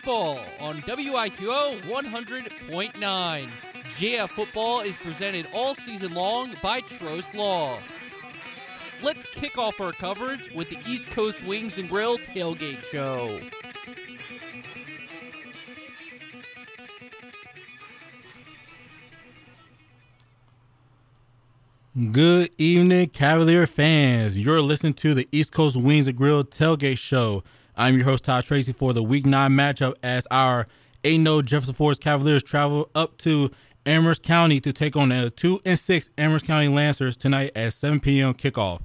football on WIQO 100.9. JF football is presented all season long by Trost Law. Let's kick off our coverage with the East Coast Wings and Grill Tailgate Show. Good evening, Cavalier fans. You're listening to the East Coast Wings and Grill Tailgate Show. I'm your host, Todd Tracy, for the Week 9 matchup as our 8 0 Jefferson Forest Cavaliers travel up to Amherst County to take on the 2 and 6 Amherst County Lancers tonight at 7 p.m. kickoff.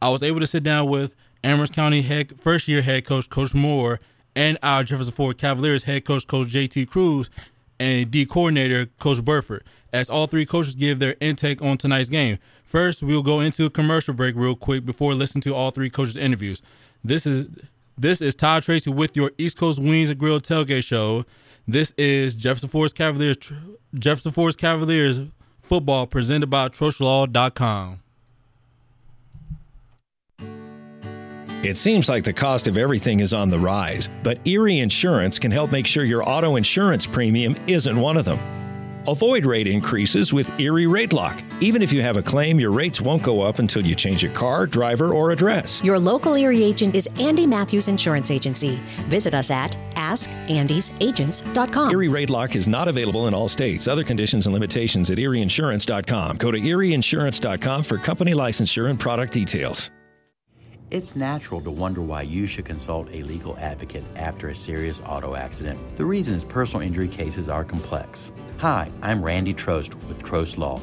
I was able to sit down with Amherst County head first year head coach, Coach Moore, and our Jefferson Forest Cavaliers head coach, Coach JT Cruz, and D coordinator, Coach Burford as all three coaches give their intake on tonight's game. First, we'll go into a commercial break real quick before listening to all three coaches' interviews. This is this is Todd Tracy with your East Coast Wings and Grill tailgate show. This is Jefferson Forest Cavaliers Jefferson Forest Cavaliers football presented by TrostLaw.com. It seems like the cost of everything is on the rise, but Erie Insurance can help make sure your auto insurance premium isn't one of them. Avoid rate increases with Erie Rate Lock. Even if you have a claim, your rates won't go up until you change your car, driver, or address. Your local Erie agent is Andy Matthews Insurance Agency. Visit us at askandysagents.com. Erie Rate Lock is not available in all states. Other conditions and limitations at erieinsurance.com. Go to erieinsurance.com for company licensure and product details. It's natural to wonder why you should consult a legal advocate after a serious auto accident. The reason is personal injury cases are complex. Hi, I'm Randy Trost with Trost Law.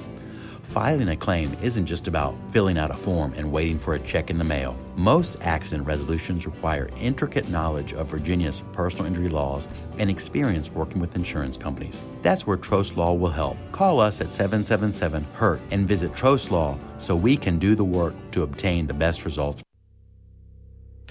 Filing a claim isn't just about filling out a form and waiting for a check in the mail. Most accident resolutions require intricate knowledge of Virginia's personal injury laws and experience working with insurance companies. That's where Trost Law will help. Call us at 777 HURT and visit Trost Law so we can do the work to obtain the best results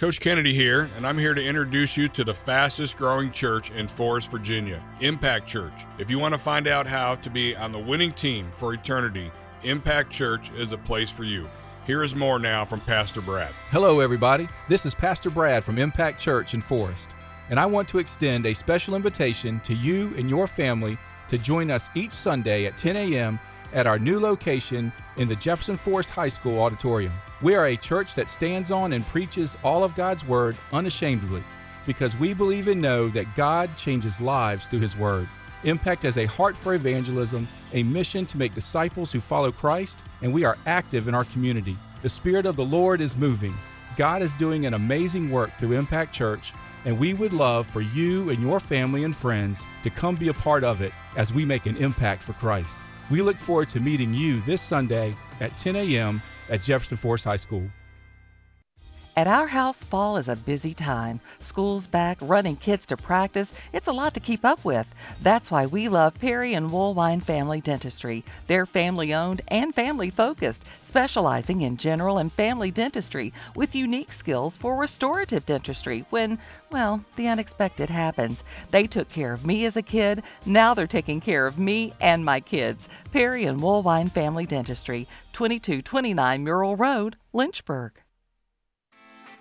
Coach Kennedy here, and I'm here to introduce you to the fastest growing church in Forest, Virginia, Impact Church. If you want to find out how to be on the winning team for eternity, Impact Church is a place for you. Here is more now from Pastor Brad. Hello, everybody. This is Pastor Brad from Impact Church in Forest, and I want to extend a special invitation to you and your family to join us each Sunday at 10 a.m. at our new location in the Jefferson Forest High School auditorium. We are a church that stands on and preaches all of God's Word unashamedly because we believe and know that God changes lives through His Word. Impact has a heart for evangelism, a mission to make disciples who follow Christ, and we are active in our community. The Spirit of the Lord is moving. God is doing an amazing work through Impact Church, and we would love for you and your family and friends to come be a part of it as we make an impact for Christ. We look forward to meeting you this Sunday at 10 a.m at Jefferson Forest High School. At our house, fall is a busy time. School's back, running kids to practice. It's a lot to keep up with. That's why we love Perry and Woolwine Family Dentistry. They're family owned and family focused, specializing in general and family dentistry with unique skills for restorative dentistry when, well, the unexpected happens. They took care of me as a kid. Now they're taking care of me and my kids. Perry and Woolwine Family Dentistry, 2229 Murrell Road, Lynchburg.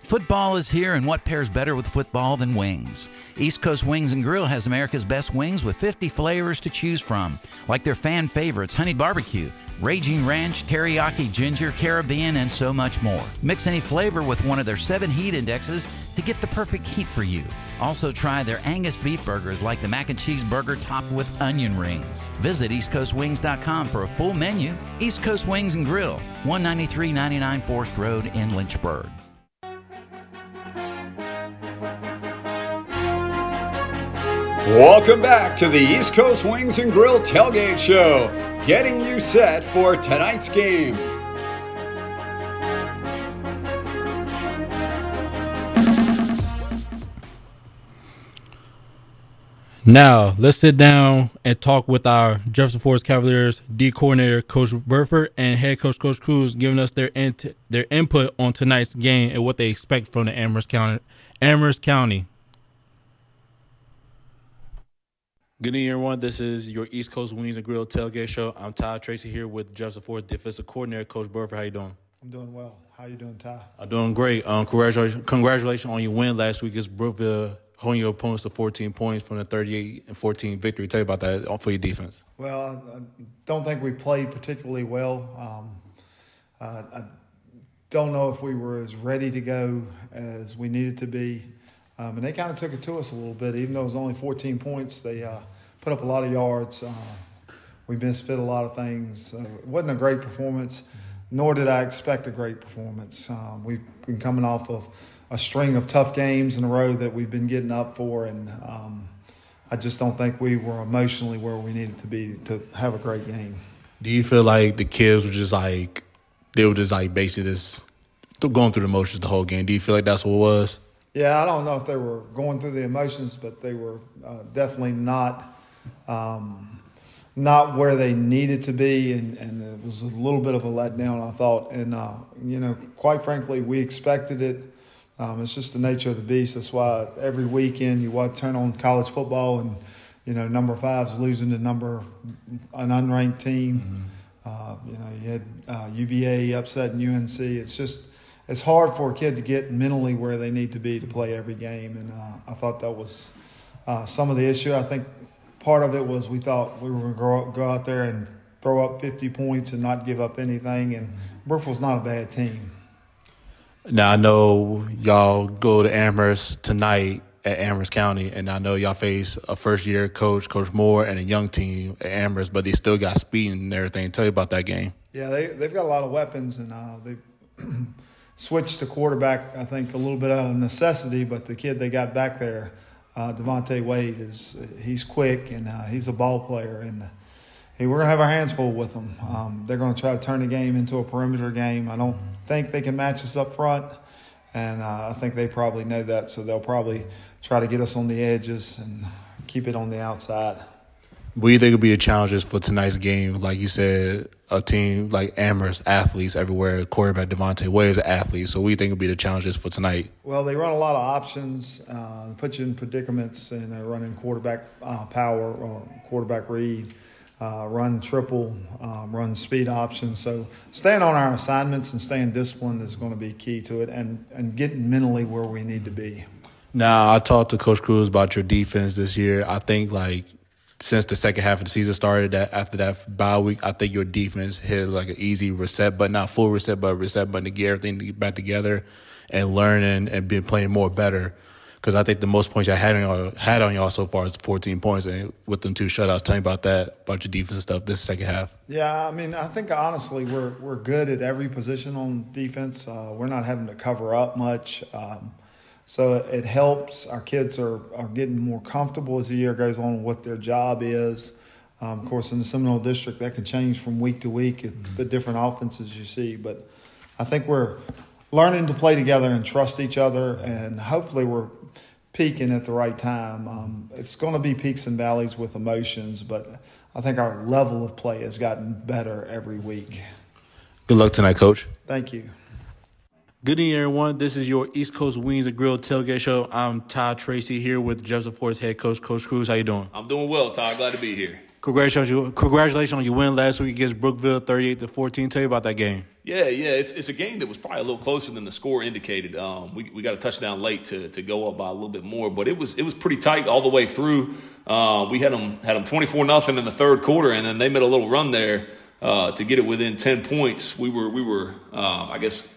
Football is here, and what pairs better with football than wings? East Coast Wings and Grill has America's best wings with 50 flavors to choose from, like their fan favorites Honey Barbecue, Raging Ranch, Teriyaki Ginger, Caribbean, and so much more. Mix any flavor with one of their seven heat indexes to get the perfect heat for you. Also, try their Angus beef burgers like the mac and cheese burger topped with onion rings. Visit EastCoastWings.com for a full menu. East Coast Wings and Grill, 19399 Forest Road in Lynchburg. Welcome back to the East Coast Wings and Grill Tailgate Show, getting you set for tonight's game. Now, let's sit down and talk with our Jefferson Forest Cavaliers D coordinator, Coach Burford, and head coach, Coach Cruz, giving us their their input on tonight's game and what they expect from the Amherst County. Amherst County. Good evening, everyone. This is your East Coast Wings and Grill tailgate show. I'm Todd Tracy here with Jefferson Forest defensive coordinator, Coach Burford. How you doing? I'm doing well. How you doing, Ty? I'm doing great. Um, congratulations, congratulations on your win last week against Brookville holding your opponents to 14 points from the 38 and 14 victory. Tell you about that for your defense. Well, I don't think we played particularly well. Um, uh, I don't know if we were as ready to go as we needed to be. Um, and they kind of took it to us a little bit, even though it was only 14 points. They uh, put up a lot of yards. Uh, we misfit a lot of things. Uh, it wasn't a great performance, nor did I expect a great performance. Um, we've been coming off of a string of tough games in a row that we've been getting up for, and um, I just don't think we were emotionally where we needed to be to have a great game. Do you feel like the kids were just like they were just like basically just going through the motions the whole game? Do you feel like that's what it was? Yeah, I don't know if they were going through the emotions, but they were uh, definitely not. Um, not where they needed to be, and, and it was a little bit of a letdown, I thought. And, uh, you know, quite frankly, we expected it. Um, it's just the nature of the beast. That's why every weekend you watch turn on college football and, you know, number five's losing to number an unranked team. Mm-hmm. Uh, you know, you had uh, UVA upsetting UNC. It's just it's hard for a kid to get mentally where they need to be to play every game, and uh, I thought that was uh, some of the issue. I think part of it was we thought we were going to go out there and throw up 50 points and not give up anything, and Brookville's not a bad team. Now I know y'all go to Amherst tonight at Amherst County, and I know y'all face a first year coach, Coach Moore, and a young team at Amherst, but they still got speed and everything. Tell you about that game. Yeah, they they've got a lot of weapons, and uh, they switched to quarterback. I think a little bit out of necessity, but the kid they got back there uh, Devonte Wade is he's quick and uh, he's a ball player, and hey, we're gonna have our hands full with them. Um, they're gonna try to turn the game into a perimeter game. I don't think they can match us up front, and uh, I think they probably know that, so they'll probably try to get us on the edges and keep it on the outside. What do you think will be the challenges for tonight's game? Like you said, a team like Amherst, athletes everywhere. Quarterback Devonte Wade is an athlete. So what do you think will be the challenges for tonight? Well, they run a lot of options, uh, put you in predicaments, and they're running quarterback uh, power or quarterback read, uh, run triple, um, run speed options. So staying on our assignments and staying disciplined is going to be key to it, and and getting mentally where we need to be. Now, I talked to Coach Cruz about your defense this year. I think like since the second half of the season started, that after that bye week, I think your defense hit like an easy reset, but not full reset, but reset button to get everything back together and learning and been playing more better. Because I think the most points I had on y'all, had on y'all so far is 14 points, and with them two shutouts. Tell me about that, about your defense stuff this second half. Yeah, I mean, I think honestly we're we're good at every position on defense. Uh, we're not having to cover up much. Um, so it helps. Our kids are, are getting more comfortable as the year goes on what their job is. Um, of course, in the Seminole District, that can change from week to week, mm-hmm. the different offenses you see. But I think we're learning to play together and trust each other, and hopefully we're peaking at the right time. Um, it's going to be peaks and valleys with emotions, but I think our level of play has gotten better every week. Good luck tonight, Coach. Thank you. Good evening, everyone. This is your East Coast Wings and Grill tailgate show. I'm Todd Tracy here with Jefferson Forest head coach, Coach Cruz. How you doing? I'm doing well, Todd. Glad to be here. Congratulations, congratulations on your win last week against Brookville, 38 to 14. Tell you about that game. Yeah, yeah, it's it's a game that was probably a little closer than the score indicated. Um, we we got a touchdown late to to go up by a little bit more, but it was it was pretty tight all the way through. Uh, we had them had them 24 nothing in the third quarter, and then they made a little run there uh, to get it within 10 points. We were we were um, I guess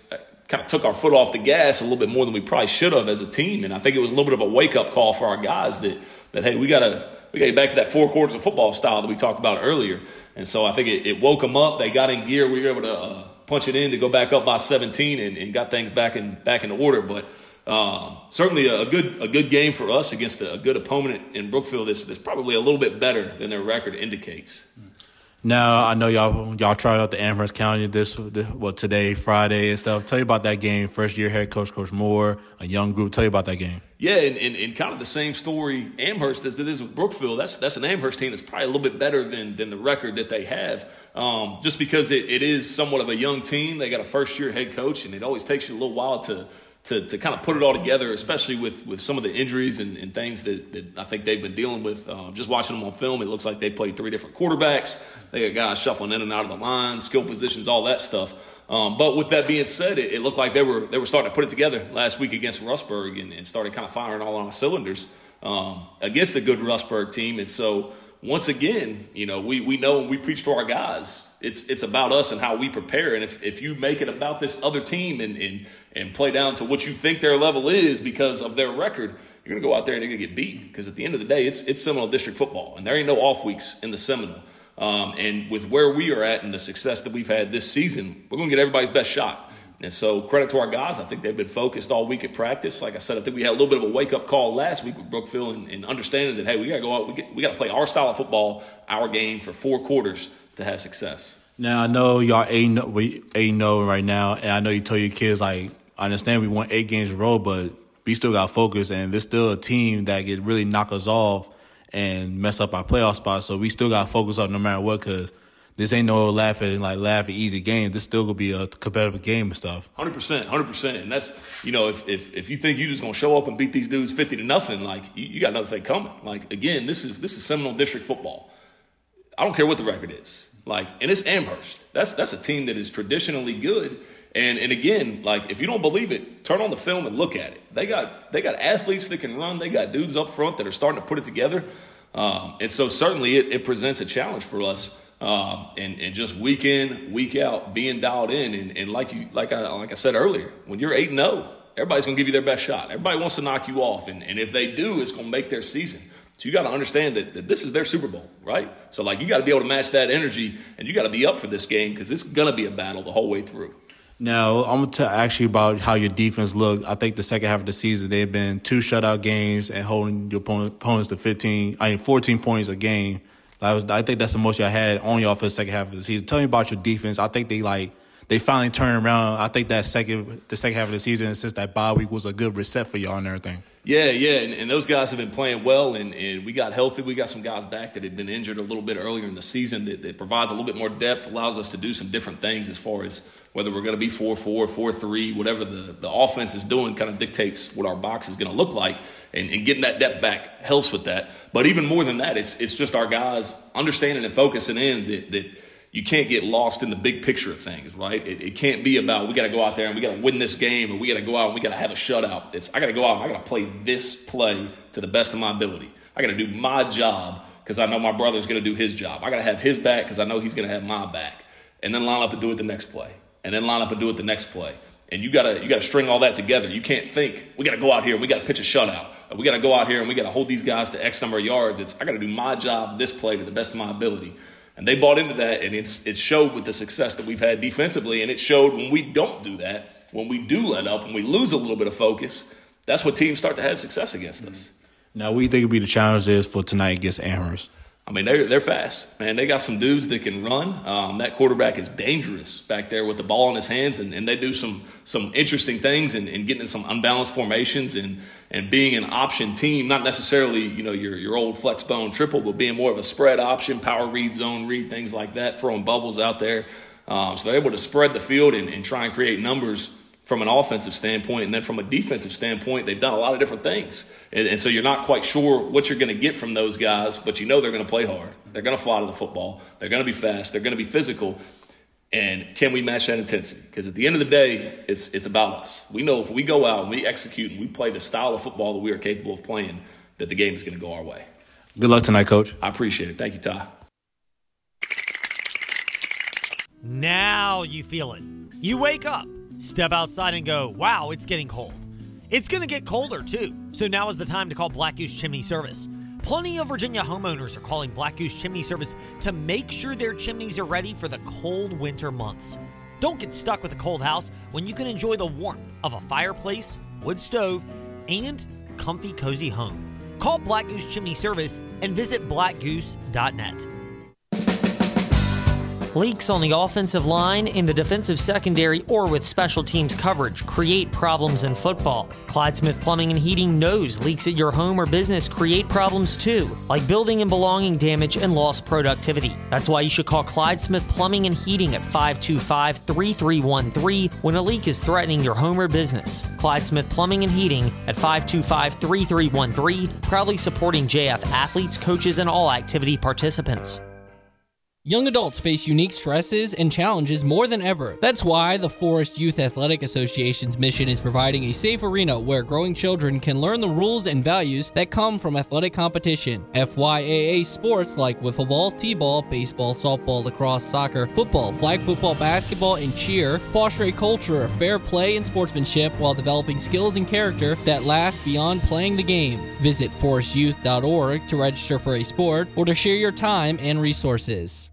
kind of took our foot off the gas a little bit more than we probably should have as a team. And I think it was a little bit of a wake up call for our guys that that hey, we gotta we gotta get back to that four quarters of football style that we talked about earlier. And so I think it, it woke them up. They got in gear. We were able to uh, punch it in to go back up by 17 and, and got things back in back in order. But um, certainly a good a good game for us against a, a good opponent in Brookville. That's probably a little bit better than their record indicates. Now I know y'all y'all tried out the Amherst County this, well today Friday and stuff. Tell you about that game. First year head coach Coach Moore, a young group. Tell you about that game. Yeah, and, and, and, kind of the same story Amherst as it is with Brookville. That's that's an Amherst team that's probably a little bit better than than the record that they have. Um, just because it, it is somewhat of a young team, they got a first year head coach, and it always takes you a little while to to, to kind of put it all together, especially with, with some of the injuries and, and things that, that I think they've been dealing with. Uh, just watching them on film, it looks like they played three different quarterbacks. They got guys shuffling in and out of the line, skill positions, all that stuff. Um, but with that being said, it, it, looked like they were they were starting to put it together last week against Rustburg and, and started kind of firing all on cylinders um, against a good Rustburg team. And so once again, you know, we, we know and we preach to our guys, it's it's about us and how we prepare. And if, if you make it about this other team and, and and play down to what you think their level is because of their record, you're gonna go out there and you're gonna get beat. Because at the end of the day, it's it's Seminole District football, and there ain't no off weeks in the Seminole. Um, and with where we are at and the success that we've had this season, we're gonna get everybody's best shot. And so, credit to our guys. I think they've been focused all week at practice. Like I said, I think we had a little bit of a wake up call last week with Brookville and, and understanding that, hey, we got to go out, we, we got to play our style of football, our game for four quarters to have success. Now, I know y'all 8 we 8 0 right now, and I know you tell your kids, like, I understand we won eight games in a row, but we still got focus, and there's still a team that could really knock us off and mess up our playoff spot. So we still got focus up no matter what, because this ain't no laughing like laughing easy game. This still gonna be a competitive game and stuff. Hundred percent, hundred percent, and that's you know if, if if you think you just gonna show up and beat these dudes fifty to nothing, like you, you got another thing coming. Like again, this is this is Seminole District football. I don't care what the record is. Like, and it's Amherst. That's that's a team that is traditionally good. And and again, like if you don't believe it, turn on the film and look at it. They got they got athletes that can run. They got dudes up front that are starting to put it together. Um, and so certainly it, it presents a challenge for us um, and, and just week in, week out, being dialed in. And, and like you, like I, like I said earlier, when you're 8 0, everybody's going to give you their best shot. Everybody wants to knock you off. And, and if they do, it's to make their season. So you got to understand that, that this is their Super Bowl, right? So like you got to be able to match that energy and you got to be up for this game because it's to be a battle the whole way through. Now, I'm going to ask you about how your defense looked. I think the second half of the season, they've been two shutout games and holding your opponents to 15, I mean, 14 points a game. I was, I think that's the most y'all had on y'all for the second half of the season. Tell me about your defense. I think they like they finally turned around. I think that second the second half of the season since that bye week was a good reset for y'all and everything. Yeah, yeah, and, and, those guys have been playing well, and, and we got healthy. We got some guys back that had been injured a little bit earlier in the season that, that provides a little bit more depth, allows us to do some different things as far as whether we're going to be 4 4, 4 3, whatever the, the offense is doing kind of dictates what our box is going to look like. And, and getting that depth back helps with that. But even more than that, it's, it's just our guys understanding and focusing in that, that you can't get lost in the big picture of things, right? It, it can't be about we got to go out there and we got to win this game and we got to go out and we got to have a shutout. It's I got to go out and I got to play this play to the best of my ability. I got to do my job because I know my brother's going to do his job. I got to have his back because I know he's going to have my back, and then line up and do it the next play, and then line up and do it the next play. And you gotta you gotta string all that together. You can't think we gotta go out here and we gotta pitch a shutout. We gotta go out here and we gotta hold these guys to X number of yards. It's I gotta do my job this play to the best of my ability. And they bought into that, and it's, it showed with the success that we've had defensively. And it showed when we don't do that, when we do let up, when we lose a little bit of focus, that's what teams start to have success against us. Now, you think would be the challenges for tonight against Amherst? I mean, they're, they're fast, man. They got some dudes that can run. Um, that quarterback is dangerous back there with the ball in his hands, and, and they do some some interesting things and, and getting in some unbalanced formations and and being an option team, not necessarily you know your your old flex bone triple, but being more of a spread option, power read, zone read, things like that, throwing bubbles out there. Um, so they're able to spread the field and, and try and create numbers from an offensive standpoint. And then from a defensive standpoint, they've done a lot of different things. And, and so you're not quite sure what you're going to get from those guys, but you know they're going to play hard. They're going to fly to the football. They're going to be fast. They're going to be physical. And can we match that intensity? Because at the end of the day, it's, it's about us. We know if we go out and we execute and we play the style of football that we are capable of playing, that the game is going to go our way. Good luck tonight, Coach. I appreciate it. Thank you, Ty. Now you feel it. You wake up Step outside and go, wow, it's getting cold. It's going to get colder too, so now is the time to call Black Goose Chimney Service. Plenty of Virginia homeowners are calling Black Goose Chimney Service to make sure their chimneys are ready for the cold winter months. Don't get stuck with a cold house when you can enjoy the warmth of a fireplace, wood stove, and comfy, cozy home. Call Black Goose Chimney Service and visit blackgoose.net. Leaks on the offensive line, in the defensive secondary, or with special teams coverage create problems in football. Clyde Smith Plumbing and Heating knows leaks at your home or business create problems too, like building and belonging damage and lost productivity. That's why you should call Clyde Smith Plumbing and Heating at 525 3313 when a leak is threatening your home or business. Clyde Smith Plumbing and Heating at 525 3313, proudly supporting JF athletes, coaches, and all activity participants. Young adults face unique stresses and challenges more than ever. That's why the Forest Youth Athletic Association's mission is providing a safe arena where growing children can learn the rules and values that come from athletic competition. FYAA sports like wiffle ball, t-ball, baseball, softball, lacrosse, soccer, football, flag football, basketball, and cheer foster a culture of fair play and sportsmanship while developing skills and character that last beyond playing the game. Visit forestyouth.org to register for a sport or to share your time and resources.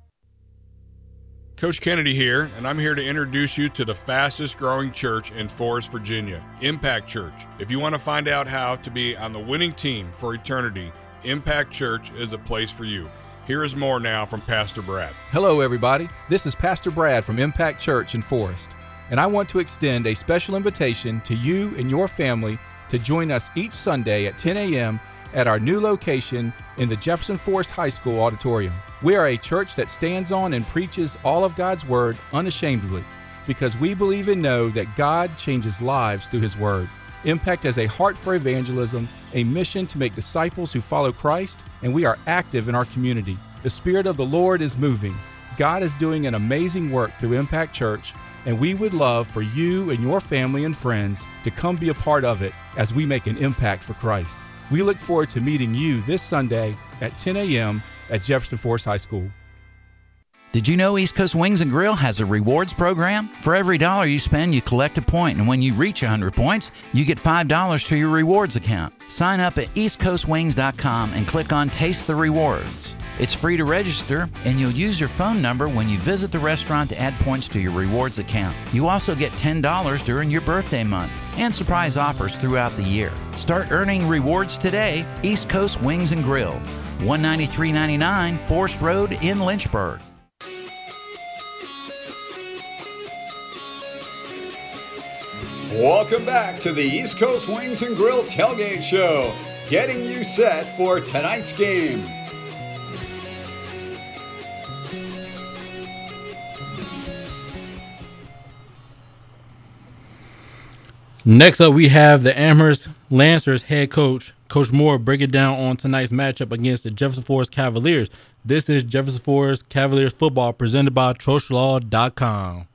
Coach Kennedy here, and I'm here to introduce you to the fastest growing church in Forest, Virginia, Impact Church. If you want to find out how to be on the winning team for eternity, Impact Church is a place for you. Here is more now from Pastor Brad. Hello, everybody. This is Pastor Brad from Impact Church in Forest, and I want to extend a special invitation to you and your family to join us each Sunday at 10 a.m. at our new location in the Jefferson Forest High School auditorium. We are a church that stands on and preaches all of God's Word unashamedly because we believe and know that God changes lives through His Word. Impact has a heart for evangelism, a mission to make disciples who follow Christ, and we are active in our community. The Spirit of the Lord is moving. God is doing an amazing work through Impact Church, and we would love for you and your family and friends to come be a part of it as we make an impact for Christ. We look forward to meeting you this Sunday at 10 a.m. at Jefferson Forest High School. Did you know East Coast Wings and Grill has a rewards program? For every dollar you spend, you collect a point, and when you reach 100 points, you get $5 to your rewards account. Sign up at eastcoastwings.com and click on Taste the Rewards. It's free to register, and you'll use your phone number when you visit the restaurant to add points to your rewards account. You also get $10 during your birthday month and surprise offers throughout the year. Start earning rewards today. East Coast Wings and Grill, 193.99 Forest Road in Lynchburg. Welcome back to the East Coast Wings and Grill Tailgate Show, getting you set for tonight's game. Next up, we have the Amherst Lancers head coach, Coach Moore, break it down on tonight's matchup against the Jefferson Forest Cavaliers. This is Jefferson Forest Cavaliers football presented by TrostLaw.com.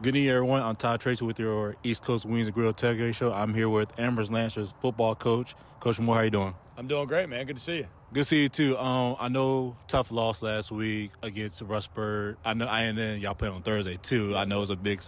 Good evening, everyone. I'm Todd Tracy with your East Coast Wings and Grill Tailgate Show. I'm here with Amherst Lancers football coach, Coach Moore. How you doing? I'm doing great, man. Good to see you. Good to see you too. Um, I know tough loss last week against Rustburg. I know, I and then y'all played on Thursday too. I know it was a big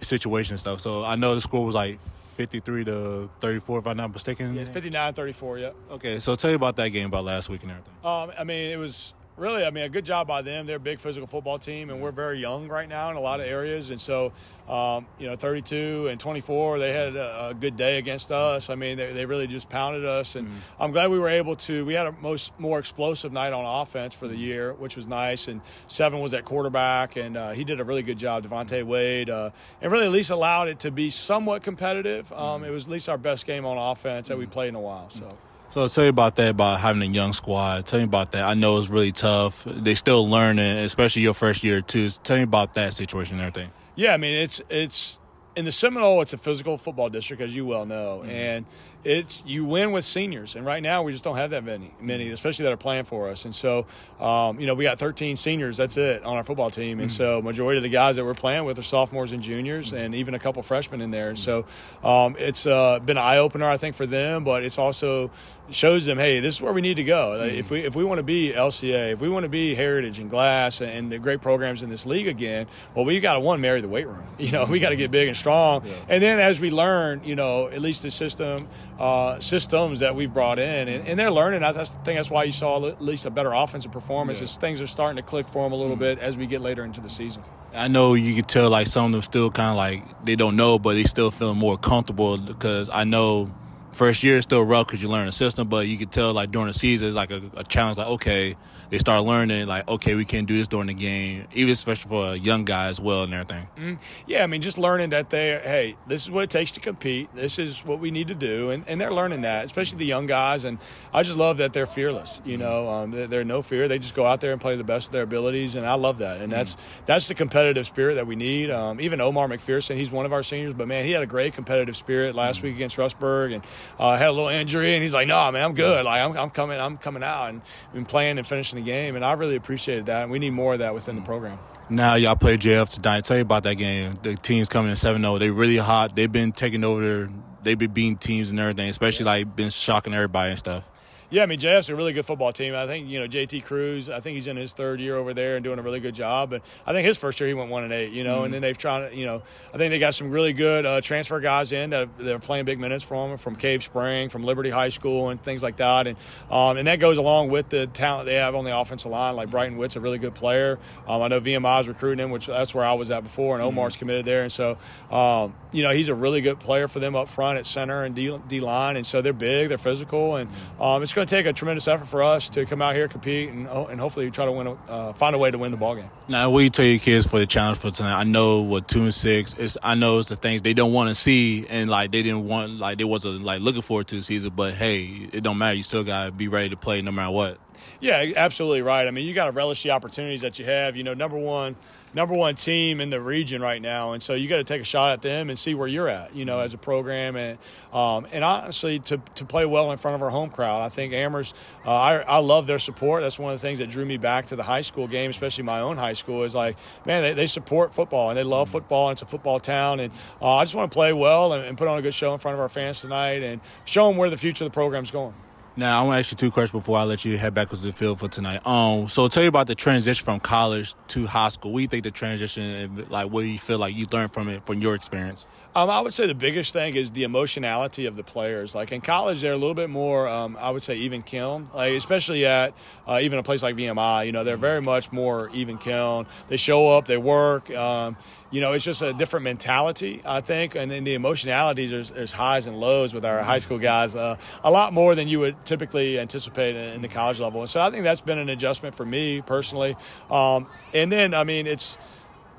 situation and stuff. So I know the score was like 53 to 34, if I'm not mistaken. Yeah, it's 59 34, yeah. Okay, so tell you about that game about last week and everything. Um, I mean, it was really, I mean, a good job by them. They're a big physical football team, and we're very young right now in a lot of areas. And so, um, you know, 32 and 24, they had a, a, good day against us. I mean, they, they really just pounded us, and mm-hmm. I'm glad we were able to. We had a most more explosive night on offense for the year, which was nice. And Seven was at quarterback, and uh, he did a really good job. Devontae Wade, uh, and really at least allowed it to be somewhat competitive. Um, it was at least our best game on offense that we played in a while. So. So tell you about that, about having a young squad. Tell me about that. I know it's really tough. They still learning, especially your first year too. So tell me about that situation and everything. Yeah, I mean it's it's in the Seminole, it's a physical football district, as you well know, mm-hmm. and it's you win with seniors. And right now, we just don't have that many, many, especially that are playing for us. And so, um, you know, we got 13 seniors. That's it on our football team. And mm-hmm. so, majority of the guys that we're playing with are sophomores and juniors, mm-hmm. and even a couple freshmen in there. And so, um, it's uh, been an eye opener, I think, for them. But it's also shows them, hey, this is where we need to go. Mm-hmm. If we if we want to be LCA, if we want to be Heritage and Glass and the great programs in this league again, well, we got to one marry the weight room. You know, we got to get big and strong. Yeah. And then as we learn, you know, at least the system uh, systems that we've brought in, and, and they're learning. I think that's why you saw at least a better offensive performance. Yeah. Is things are starting to click for them a little mm-hmm. bit as we get later into the season. I know you can tell like some of them still kind of like they don't know, but they still feel more comfortable because I know first year is still rough because you learn the system, but you could tell like during the season it's like a, a, challenge. Like okay, they start learning like okay, we can't do this during the game, even especially for a young guy as well and everything. Mm-hmm. Yeah, I mean, just learning that they hey, this is what it takes to compete. This is what we need to do, and, and they're learning that, especially the young guys. And I just love that they're fearless. You know, um, they're, they're, no fear. They just go out there and play the best of their abilities, and I love that. And that's mm-hmm. that's the competitive spirit that we need. Um, even Omar McPherson, he's one of our seniors, but man, he had a great competitive spirit last week against Rustburg, and uh, had a little injury, and he's like, "No, man, I'm good. Like I'm, I'm coming, I'm coming out and been playing and finishing the game." And I really appreciated that. And we need more of that within the program. Now y'all play JF tonight. Tell you about that game. The team's coming in 7-0. They really hot. They've been taking over. They've been beating teams and everything, especially like been shocking everybody and stuff. Yeah, I mean JF's a really good football team. I think you know JT Cruz. I think he's in his third year over there and doing a really good job. But I think his first year he went one and eight. You know, mm-hmm. and then they've tried. You know, I think they got some really good uh, transfer guys in that are playing big minutes for them from Cave Spring, from Liberty High School, and things like that. And um, and that goes along with the talent they have on the offensive line. Like Brighton Witt's a really good player. Um, I know VMI is recruiting him, which that's where I was at before, and Omar's mm-hmm. committed there. And so um, you know he's a really good player for them up front at center and D, D line. And so they're big, they're physical, and um, it's going to take a tremendous effort for us to come out here, compete, and, oh, and hopefully try to win, uh, find a way to win the ball game. Now, what do you tell your kids for the challenge for tonight? I know what two and six is. I know it's the things they don't want to see, and like they didn't want, like they wasn't like looking forward to the season. But hey, it don't matter. You still gotta be ready to play no matter what. Yeah, absolutely right. I mean, you got to relish the opportunities that you have. You know, number one number one team in the region right now, and so you got to take a shot at them and see where you're at, you know, as a program, and um, and honestly, to, to play well in front of our home crowd, I think Amherst, uh, I I love their support. That's one of the things that drew me back to the high school game, especially my own high school, is like, man, they, they support football and they love football. And it's a football town, and uh, I just want to play well and, and put on a good show in front of our fans tonight and show them where the future of the program's going. Now I want to ask you two questions before I let you head back to the field for tonight. Um, so tell you about the transition from college to high school. What do you think the transition, like, what do you feel like you learned from it from your experience? Um, I would say the biggest thing is the emotionality of the players. Like in college, they're a little bit more, um, I would say, even kiln. Like especially at uh, even a place like VMI, you know, they're very much more even kiln. They show up, they work. Um, you know, it's just a different mentality, I think, and then the emotionality. There's, there's highs and lows with our high school guys, uh, a lot more than you would typically anticipate in the college level. And so I think that's been an adjustment for me personally. Um, and then, I mean, it's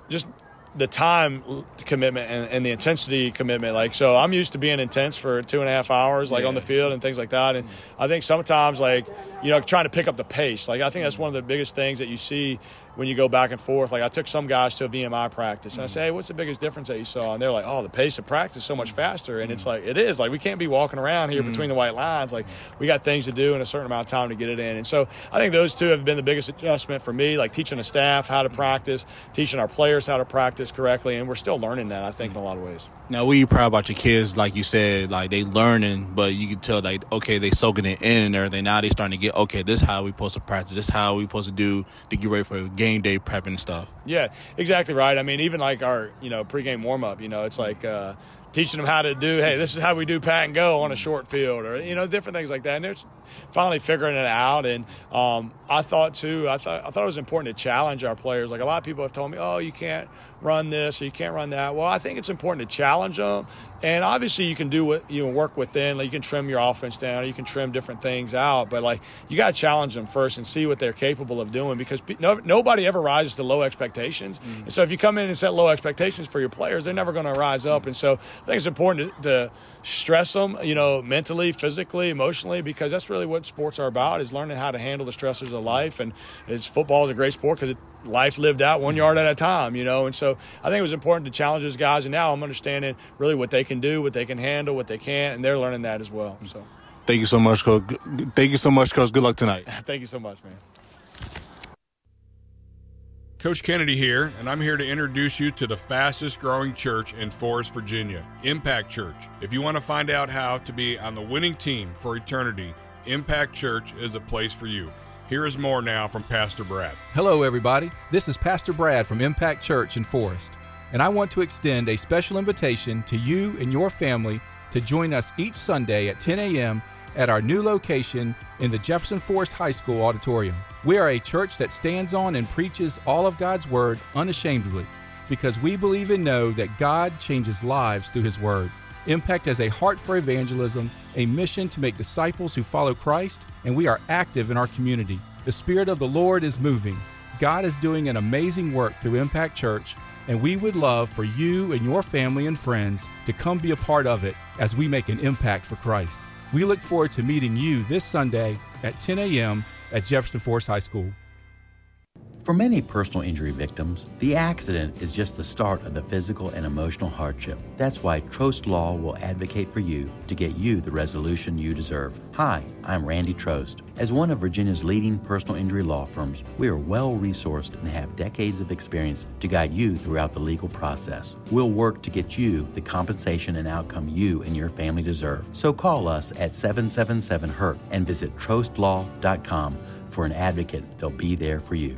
just the time commitment and, and, the intensity commitment. Like, so I'm used to being intense for two and a half hours, like yeah. on the field and things like that. And I think sometimes, like, you know, trying to pick up the pace. Like, I think that's one of the biggest things that you see when you go back and forth. Like I took some guys to a VMI practice and I say, hey, what's the biggest difference that you saw? And they're like, oh, the pace of practice is so much faster. And it's like, it is. Like we can't be walking around here mm-hmm. between the white lines. Like we got things to do in a certain amount of time to get it in. And so I think those two have been the biggest adjustment for me, like teaching the staff how to practice, teaching our players how to practice correctly. And we're still learning that, I think, in a lot of ways. Now, what are you proud about your kids? Like you said, like they learning, but you can tell like, okay, they soaking it in and everything. Now they starting to get, okay, this is how we supposed to practice. This is how we supposed to do to get ready for a game day prepping stuff. Yeah, exactly right. I mean, even like our you know pregame warm up, you know, it's like. Uh, teaching them how to do hey this is how we do pat and go on a short field or you know different things like that. And they're finally figuring it out. And um, i thought too I thought, I thought it was important to challenge our players. Like a lot of people have told me oh you can't run this or you can't run that. Well i think it's important to challenge them. And obviously you can do what you know, work within like you can trim your offense down or you can trim different things out but like you got to challenge them first and see what they're capable of doing because no, nobody ever rises to low expectations. Mm-hmm. and so if you come in and set low expectations for your players they're never going to rise up. And so I think it's important to, to, stress them, you know, mentally, physically, emotionally, because that's really what sports are about: is learning how to handle the stressors of life. And it's football is a great sport because life lived out one yard at a time, you know. And so I think it was important to challenge those guys. And now I'm understanding really what they can do, what they can handle, what they can't, and they're learning that as well. So. Thank you so much, Coach. Thank you so much, Coach. Good luck tonight. Thank you so much, man. Coach Kennedy here, and I'm here to introduce you to the fastest growing church in Forest, Virginia, Impact Church. If you want to find out how to be on the winning team for eternity, Impact Church is a place for you. Here is more now from Pastor Brad. Hello, everybody. This is Pastor Brad from Impact Church in Forest, and I want to extend a special invitation to you and your family to join us each Sunday at 10 a.m. at our new location in the Jefferson Forest High School auditorium. We are a church that stands on and preaches all of God's Word unashamedly because we believe and know that God changes lives through His Word. Impact has a heart for evangelism, a mission to make disciples who follow Christ, and we are active in our community. The Spirit of the Lord is moving. God is doing an amazing work through Impact Church, and we would love for you and your family and friends to come be a part of it as we make an impact for Christ. We look forward to meeting you this Sunday at 10 a.m. at Jefferson Forest High School. For many personal injury victims, the accident is just the start of the physical and emotional hardship. That's why Trost Law will advocate for you to get you the resolution you deserve. Hi, I'm Randy Trost. As one of Virginia's leading personal injury law firms, we are well resourced and have decades of experience to guide you throughout the legal process. We'll work to get you the compensation and outcome you and your family deserve. So call us at 777 HURT and visit trostlaw.com for an advocate. They'll be there for you.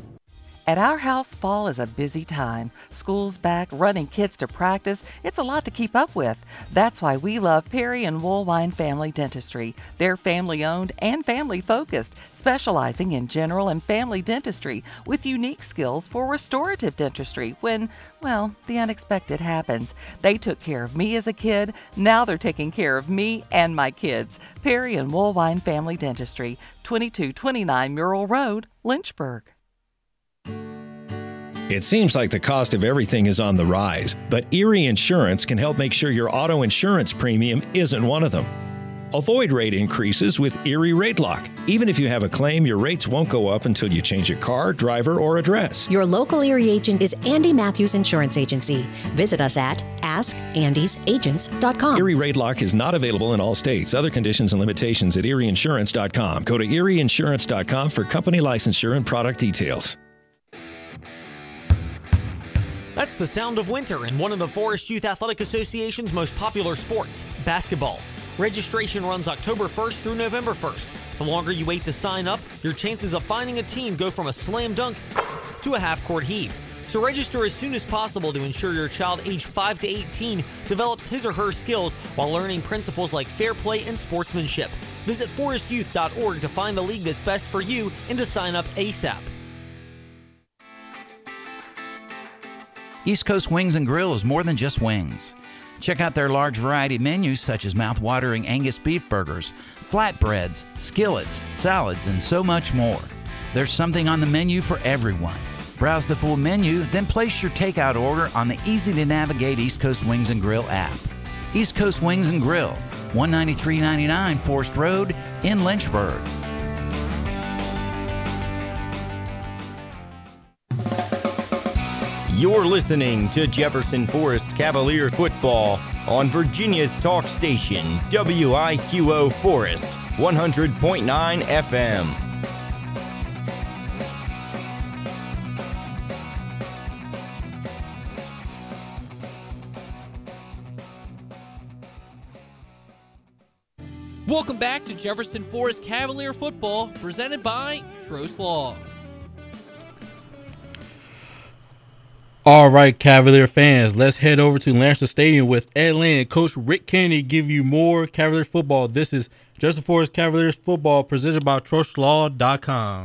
At our house, fall is a busy time. School's back, running kids to practice. It's a lot to keep up with. That's why we love Perry and Woolwine Family Dentistry. They're family owned and family focused, specializing in general and family dentistry with unique skills for restorative dentistry when, well, the unexpected happens. They took care of me as a kid. Now they're taking care of me and my kids. Perry and Woolwine Family Dentistry, 2229 Murrell Road, Lynchburg. It seems like the cost of everything is on the rise, but Erie Insurance can help make sure your auto insurance premium isn't one of them. Avoid rate increases with Erie Rate Lock. Even if you have a claim, your rates won't go up until you change your car, driver, or address. Your local Erie agent is Andy Matthews Insurance Agency. Visit us at askandysagents.com. Erie Rate Lock is not available in all states. Other conditions and limitations at erieinsurance.com. Go to erieinsurance.com for company licensure and product details. That's the sound of winter in one of the Forest Youth Athletic Association's most popular sports, basketball. Registration runs October 1st through November 1st. The longer you wait to sign up, your chances of finding a team go from a slam dunk to a half court heave. So register as soon as possible to ensure your child aged 5 to 18 develops his or her skills while learning principles like fair play and sportsmanship. Visit forestyouth.org to find the league that's best for you and to sign up ASAP. East Coast Wings and Grill is more than just wings. Check out their large variety menus such as mouth-watering Angus beef burgers, flatbreads, skillets, salads, and so much more. There's something on the menu for everyone. Browse the full menu, then place your takeout order on the easy to navigate East Coast Wings and Grill app. East Coast Wings and Grill, 193.99 Forest Road in Lynchburg. You're listening to Jefferson Forest Cavalier football on Virginia's talk station, WIQO Forest, 100.9 FM. Welcome back to Jefferson Forest Cavalier football, presented by Trost Law. All right, Cavalier fans, let's head over to Lancaster Stadium with Ed Lane and Coach Rick Kennedy give you more Cavalier football. This is Jefferson Forest Cavaliers football presented by TrostLaw.com.